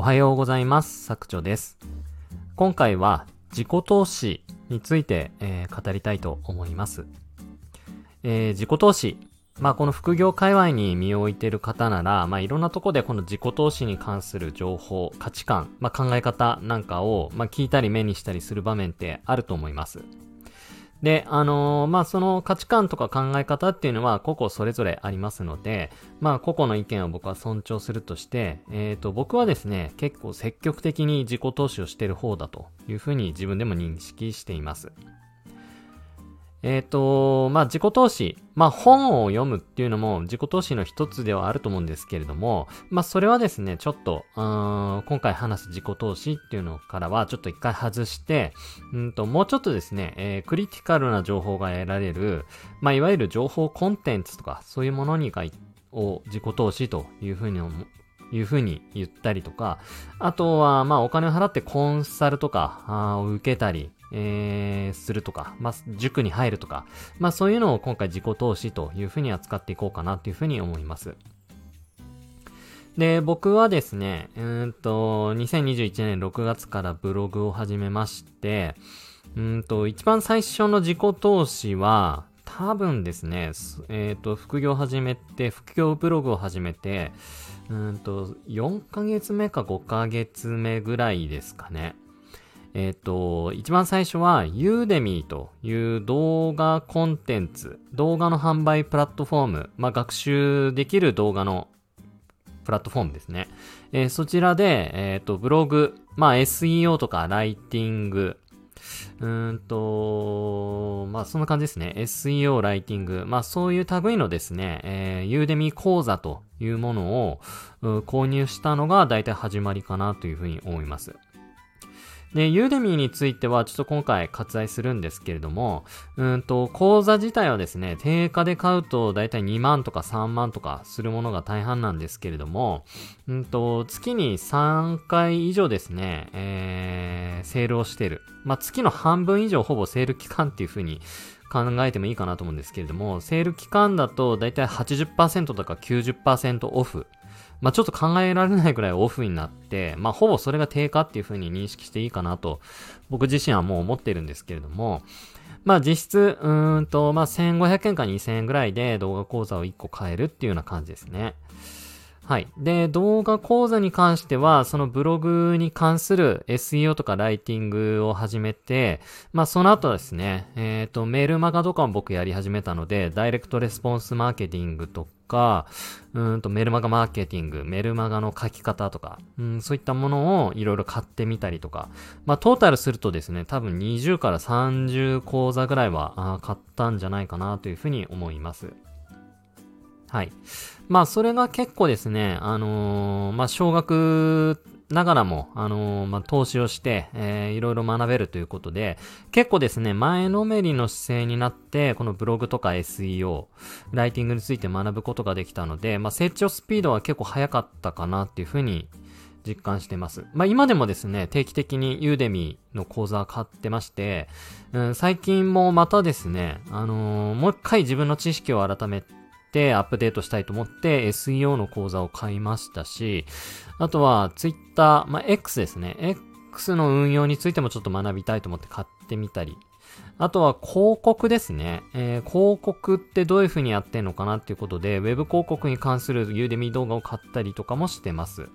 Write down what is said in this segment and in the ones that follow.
おはようございます。作長です。今回は自己投資について、えー語りたいと思います。えー自己投資。まあこの副業界隈に身を置いている方なら、まあいろんなとこでこの自己投資に関する情報、価値観、まあ考え方なんかを、まあ聞いたり目にしたりする場面ってあると思います。で、あのーまあ、その価値観とか考え方っていうのは個々それぞれありますので、まあ、個々の意見を僕は尊重するとして、えっ、と、僕はですね、結構積極的に自己投資をしてる方だというふうに自分でも認識しています。えっ、と、まあ、自己投資。まあ、本を読むっていうのも自己投資の一つではあると思うんですけれども、まあ、それはですね、ちょっと、今回話す自己投資っていうのからはちょっと一回外して、うんと、もうちょっとですね、えークリティカルな情報が得られる、まあ、いわゆる情報コンテンツとか、そういうものにがを自己投資というふうに思いうふうに言ったりとか、あとは、まあ、お金を払ってコンサルとか、を受けたり、えーするとか、まあ、塾に入るとか、まあ、そういうのを今回自己投資というふうに扱っていこうかなというふうに思います。で、僕はですね、うんと、2021年6月からブログを始めまして、うんと、一番最初の自己投資は、多分ですね、えっ、と、副業始めて、副業ブログを始めて、うんと、4ヶ月目か5ヶ月目ぐらいですかね。えっ、と、一番最初は Udemy という動画コンテンツ、動画の販売プラットフォーム、まあ、学習できる動画のプラットフォームですね。えーそちらで、えっ、と、ブログ、まあ、SEO とかライティング、うーんと、まあ、そんな感じですね。SEO、ライティング、まあ、そういう類のですね、えー、ユーデミー講座というものを購入したのが大体始まりかなというふうに思います。で、ユーデミーについてはちょっと今回割愛するんですけれども、うんと、講座自体はですね、定価で買うとだいたい2万とか3万とかするものが大半なんですけれども、うんと、月に3回以上ですね、えー、セールをしている。まあ、月の半分以上ほぼセール期間っていう風に考えてもいいかなと思うんですけれども、セール期間だとだいたい80%とか90%オフ。まあ、ちょっと考えられないくらいオフになって、まあ、ほぼそれが低下っていうふうに認識していいかなと、僕自身はもう思ってるんですけれども、まあ実質、うーんと、まあ1500円か2000円ぐらいで動画講座を1個買えるっていうような感じですね。はい。で、動画講座に関しては、そのブログに関する SEO とかライティングを始めて、まあその後ですね、えっ、と、メールマガとかも僕やり始めたので、ダイレクトレスポンスマーケティングとか、うんとメルマガマーケティング、メルマガの書き方とか、うん、そういったものをいろいろ買ってみたりとか、まあトータルするとですね、多分20から30講座ぐらいは買ったんじゃないかなというふうに思います。はい。まあ、それが結構ですね、あのーまあ、少額ながらも、あのーまあ、投資をして、えー、いろいろ学べるということで、結構ですね、前のめりの姿勢になって、このブログとか SEO、ライティングについて学ぶことができたので、まあ、成長スピードは結構早かったかなっていうふうに実感してます。まあ今でもですね、定期的にユーデミの講座買ってまして、うん、最近もまたですね、あのーもう一回自分の知識を改めてアップデートしたいと思って SEO の講座を買いましたし、あとは Twitter、まあ X ですね。X の運用についてもちょっと学びたいと思って買ってみたり、あとは広告ですね。えー広告ってどういう風にやってんのかなっていうことで、Web 広告に関するユーデミ動画を買ったりとかもしてます。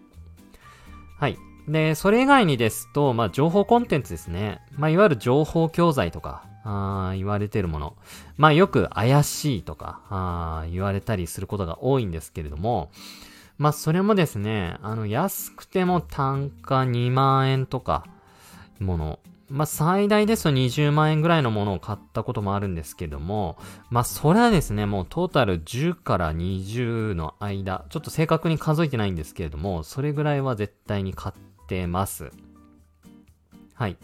はい。で、それ以外にですと、まあ、情報コンテンツですね。まあ、いわゆる情報教材とか、あー言われてるもの。まあ、よく怪しいとか、あ言われたりすることが多いんですけれども、まあ、それもですね、あの、安くても単価2万円とか、もの。まあ、最大ですと20万円ぐらいのものを買ったこともあるんですけども、まあ、それはですね、もうトータル10から20の間、ちょっと正確に数えてないんですけれども、それぐらいは絶対に買ってます。はい。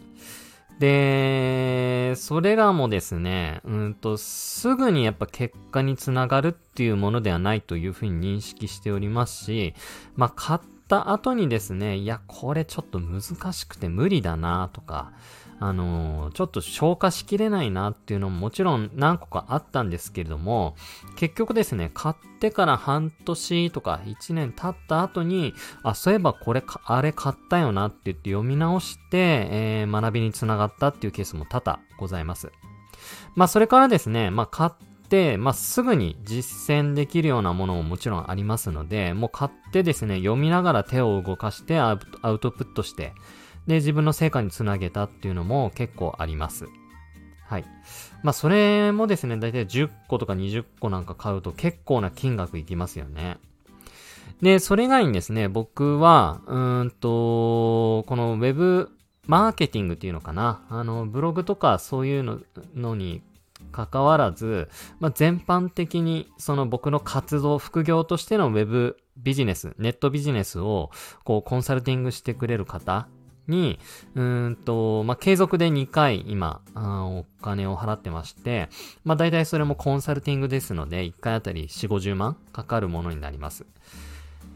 で、それらもですね、うんと、すぐにやっぱ結果につながるっていうものではないというふうに認識しておりますし、まあ、勝った後にですね、いや、これちょっと難しくて無理だなとか、あのー、ちょっと消化しきれないなっていうのももちろん何個かあったんですけれども、結局ですね、買ってから半年とか1年経った後に、あ、そういえばこれか、あれ買ったよなって言って読み直して、えー、学びにつながったっていうケースも多々ございます。まあ、それからですね、まあ、買っ、まあ、すぐに実践できるようなものももちろんありますので、もう買ってですね、読みながら手を動かしてアウトプットして、で、自分の成果につなげたっていうのも結構あります。はい。まあ、それもですね、だいたい10個とか20個なんか買うと結構な金額いきますよね。で、それ以外にですね、僕は、うんと、この Web マーケティングっていうのかな。あの、ブログとかそういうののに関わらず、まあ、全般的にその僕の活動、副業としての Web ビジネス、ネットビジネスをこうコンサルティングしてくれる方に、うんと、まあ、継続で2回今、お金を払ってまして、まあ、大体それもコンサルティングですので、1回あたり4、50万かかるものになります。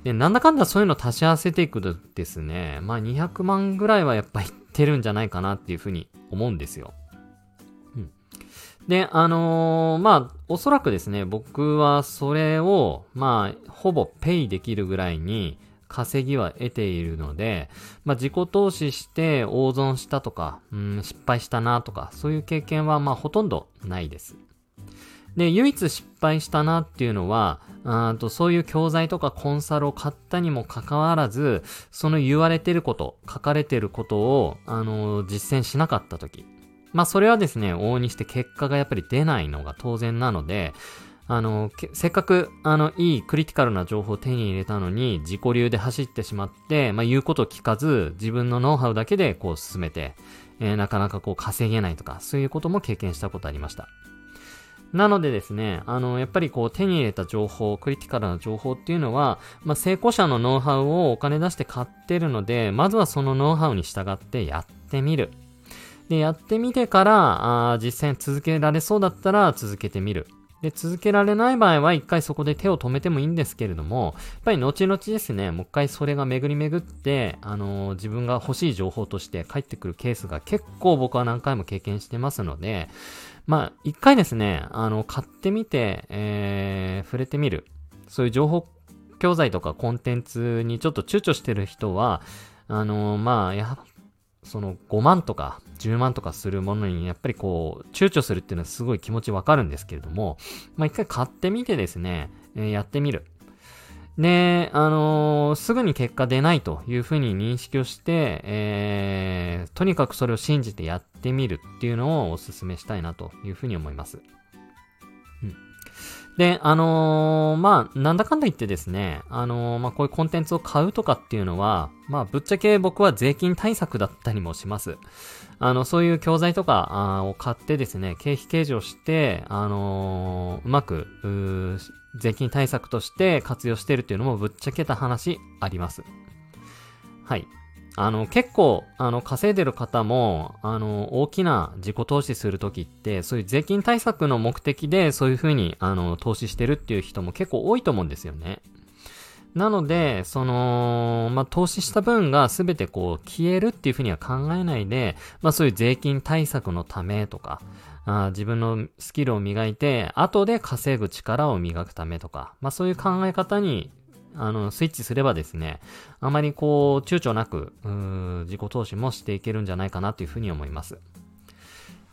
で、なんだかんだそういうの足し合わせていくとですね、まあ、200万ぐらいはやっぱいってるんじゃないかなっていうふうに思うんですよ。で、あのー、まあ、おそらくですね、僕はそれを、まあ、ほぼペイできるぐらいに、稼ぎは得ているので、まあ、自己投資して大損したとか、うん、失敗したなとか、そういう経験はまあほとんどないです。で、唯一失敗したなっていうのは、あとそういう教材とかコンサルを買ったにもかかわらず、その言われてること、書かれてることを、あの、実践しなかった時。まあそれはですね、往々にして結果がやっぱり出ないのが当然なので、あの、せっかく、あの、いいクリティカルな情報を手に入れたのに、自己流で走ってしまって、まあ、言うことを聞かず、自分のノウハウだけで、こう、進めて、えー、なかなかこう、稼げないとか、そういうことも経験したことありました。なのでですね、あの、やっぱりこう、手に入れた情報、クリティカルな情報っていうのは、まあ、成功者のノウハウをお金出して買ってるので、まずはそのノウハウに従ってやってみる。で、やってみてから、あ実践続けられそうだったら続けてみる。で、続けられない場合は一回そこで手を止めてもいいんですけれども、やっぱり後々ですね、もう一回それが巡り巡って、あのー、自分が欲しい情報として返ってくるケースが結構僕は何回も経験してますので、まあ、一回ですね、あの、買ってみて、えー、触れてみる。そういう情報教材とかコンテンツにちょっと躊躇してる人は、あのー、まあ、や、その5万とか10万とかするものにやっぱりこう躊躇するっていうのはすごい気持ちわかるんですけれども、まあ一回買ってみてですね、えー、やってみる。で、あのー、すぐに結果出ないというふうに認識をして、えー、とにかくそれを信じてやってみるっていうのをお勧めしたいなというふうに思います。で、あのー、まあ、なんだかんだ言ってですね、あのー、まあ、こういうコンテンツを買うとかっていうのは、まあ、ぶっちゃけ僕は税金対策だったりもします。あの、そういう教材とかを買ってですね、経費計上して、あのー、うまく、う税金対策として活用してるっていうのもぶっちゃけた話あります。はい。あの、結構、あの、稼いでる方も、あの、大きな自己投資するときって、そういう税金対策の目的で、そういうふうに、あの、投資してるっていう人も結構多いと思うんですよね。なので、その、まあ、投資した分がすべてこう、消えるっていうふうには考えないで、まあ、そういう税金対策のためとか、あ自分のスキルを磨いて、後で稼ぐ力を磨くためとか、まあ、そういう考え方にあの、スイッチすればですね、あまりこう、躊躇なく、自己投資もしていけるんじゃないかなというふうに思います。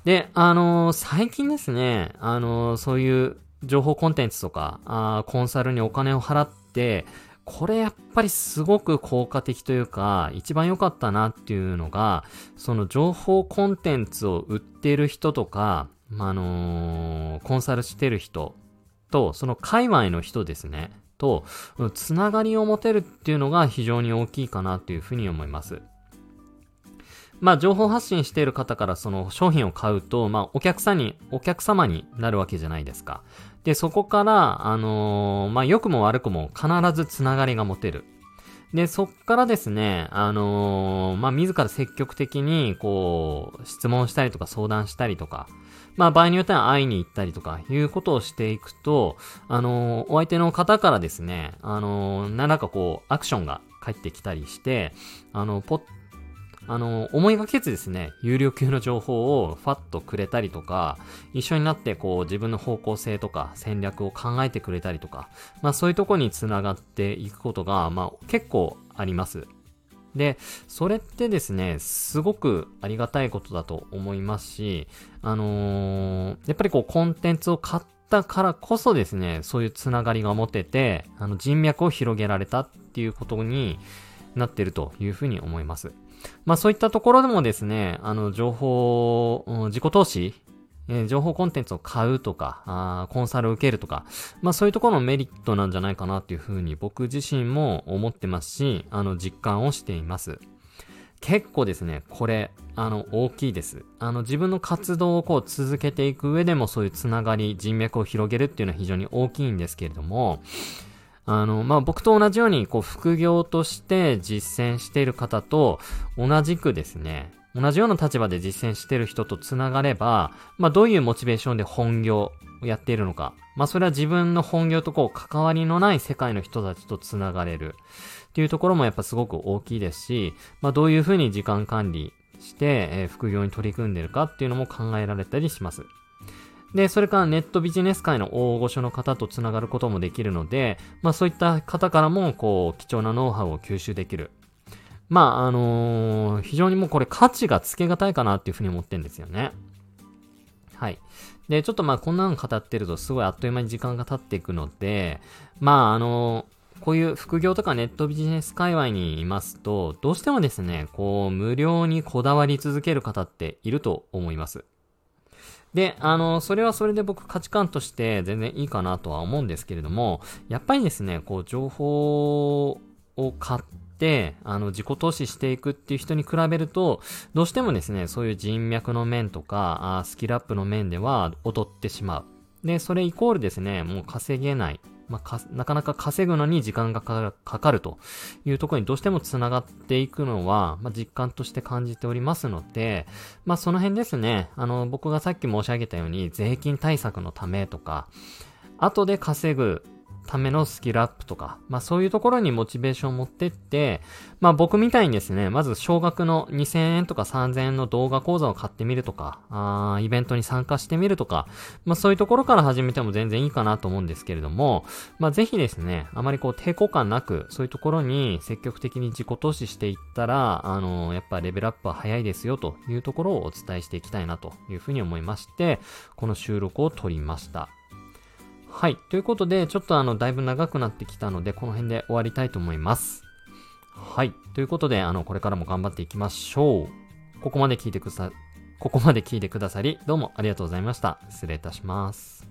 で、あのー、最近ですね、あのー、そういう情報コンテンツとか、あコンサルにお金を払って、これやっぱりすごく効果的というか、一番良かったなっていうのが、その情報コンテンツを売ってる人とか、まあのー、コンサルしてる人と、その界隈の人ですね。と、つながりを持てるっていうのが非常に大きいかなというふうに思います。まあ、情報発信している方からその商品を買うと、まあ、お客さんに、お客様になるわけじゃないですか。で、そこから、あのー、まあ、良くも悪くも必ずつながりが持てる。で、そっからですね、あのー、まあ、自ら積極的に、こう、質問したりとか相談したりとか、まあ場合によっては会いに行ったりとかいうことをしていくと、あのー、お相手の方からですね、あのー、何らかこう、アクションが返ってきたりして、あの、ポあの、思いがけずですね、有料級の情報をファッとくれたりとか、一緒になってこう自分の方向性とか戦略を考えてくれたりとか、まあそういうとこにつながっていくことが、まあ結構あります。で、それってですね、すごくありがたいことだと思いますし、あのー、やっぱりこうコンテンツを買ったからこそですね、そういうつながりが持てて、あの人脈を広げられたっていうことになってるというふうに思います。まあそういったところでもですね、あの情報、自己投資えー、情報コンテンツを買うとか、あコンサルを受けるとか、まあそういうところのメリットなんじゃないかなっていうふうに僕自身も思ってますし、あの実感をしています。結構ですね、これ、あの、大きいです。あの、自分の活動をこう続けていく上でもそういうつながり、人脈を広げるっていうのは非常に大きいんですけれども、あの、まあ、僕と同じように、こう、副業として実践している方と同じくですね、同じような立場で実践してる人と繋がれば、まあ、どういうモチベーションで本業をやっているのか。まあ、それは自分の本業とこう、関わりのない世界の人たちと繋がれる。っていうところもやっぱすごく大きいですし、まあ、どういうふうに時間管理して、えー、副業に取り組んでるかっていうのも考えられたりします。で、それからネットビジネス界の大御所の方と繋がることもできるので、まあそういった方からも、こう、貴重なノウハウを吸収できる。まあ、あのー、非常にもうこれ価値がつけがたいかなっていうふうに思ってんですよね。はい。で、ちょっとまあこんなの語ってるとすごいあっという間に時間が経っていくので、まああのー、こういう副業とかネットビジネス界隈にいますと、どうしてもですね、こう、無料にこだわり続ける方っていると思います。で、あの、それはそれで僕価値観として全然いいかなとは思うんですけれども、やっぱりですね、こう、情報を買っ、あの、自己投資していくっていう人に比べると、どうしてもですね、そういう人脈の面とか、あスキルアップの面では劣ってしまう。で、それイコールですね、もう稼げない。まあ、なかなか稼ぐのに時間がかかるというところにどうしても繋がっていくのは、まあ、実感として感じておりますので、まあ、その辺ですね、あの、僕がさっき申し上げたように、税金対策のためとか、後で稼ぐためのスキルアップとか、まあそういうところにモチベーションを持ってって、まあ僕みたいにですね、まず少額の2000円とか3000円の動画講座を買ってみるとか、あイベントに参加してみるとか、まあそういうところから始めても全然いいかなと思うんですけれども、まあぜひですね、あまりこう抵抗感なく、そういうところに積極的に自己投資していったら、あの、やっぱレベルアップは早いですよというところをお伝えしていきたいなというふうに思いまして、この収録を撮りました。はい。ということで、ちょっとあの、だいぶ長くなってきたので、この辺で終わりたいと思います。はい。ということで、あの、これからも頑張っていきましょう。ここまで聞いてくださ、ここまで聞いてくださり、どうもありがとうございました。失礼いたします。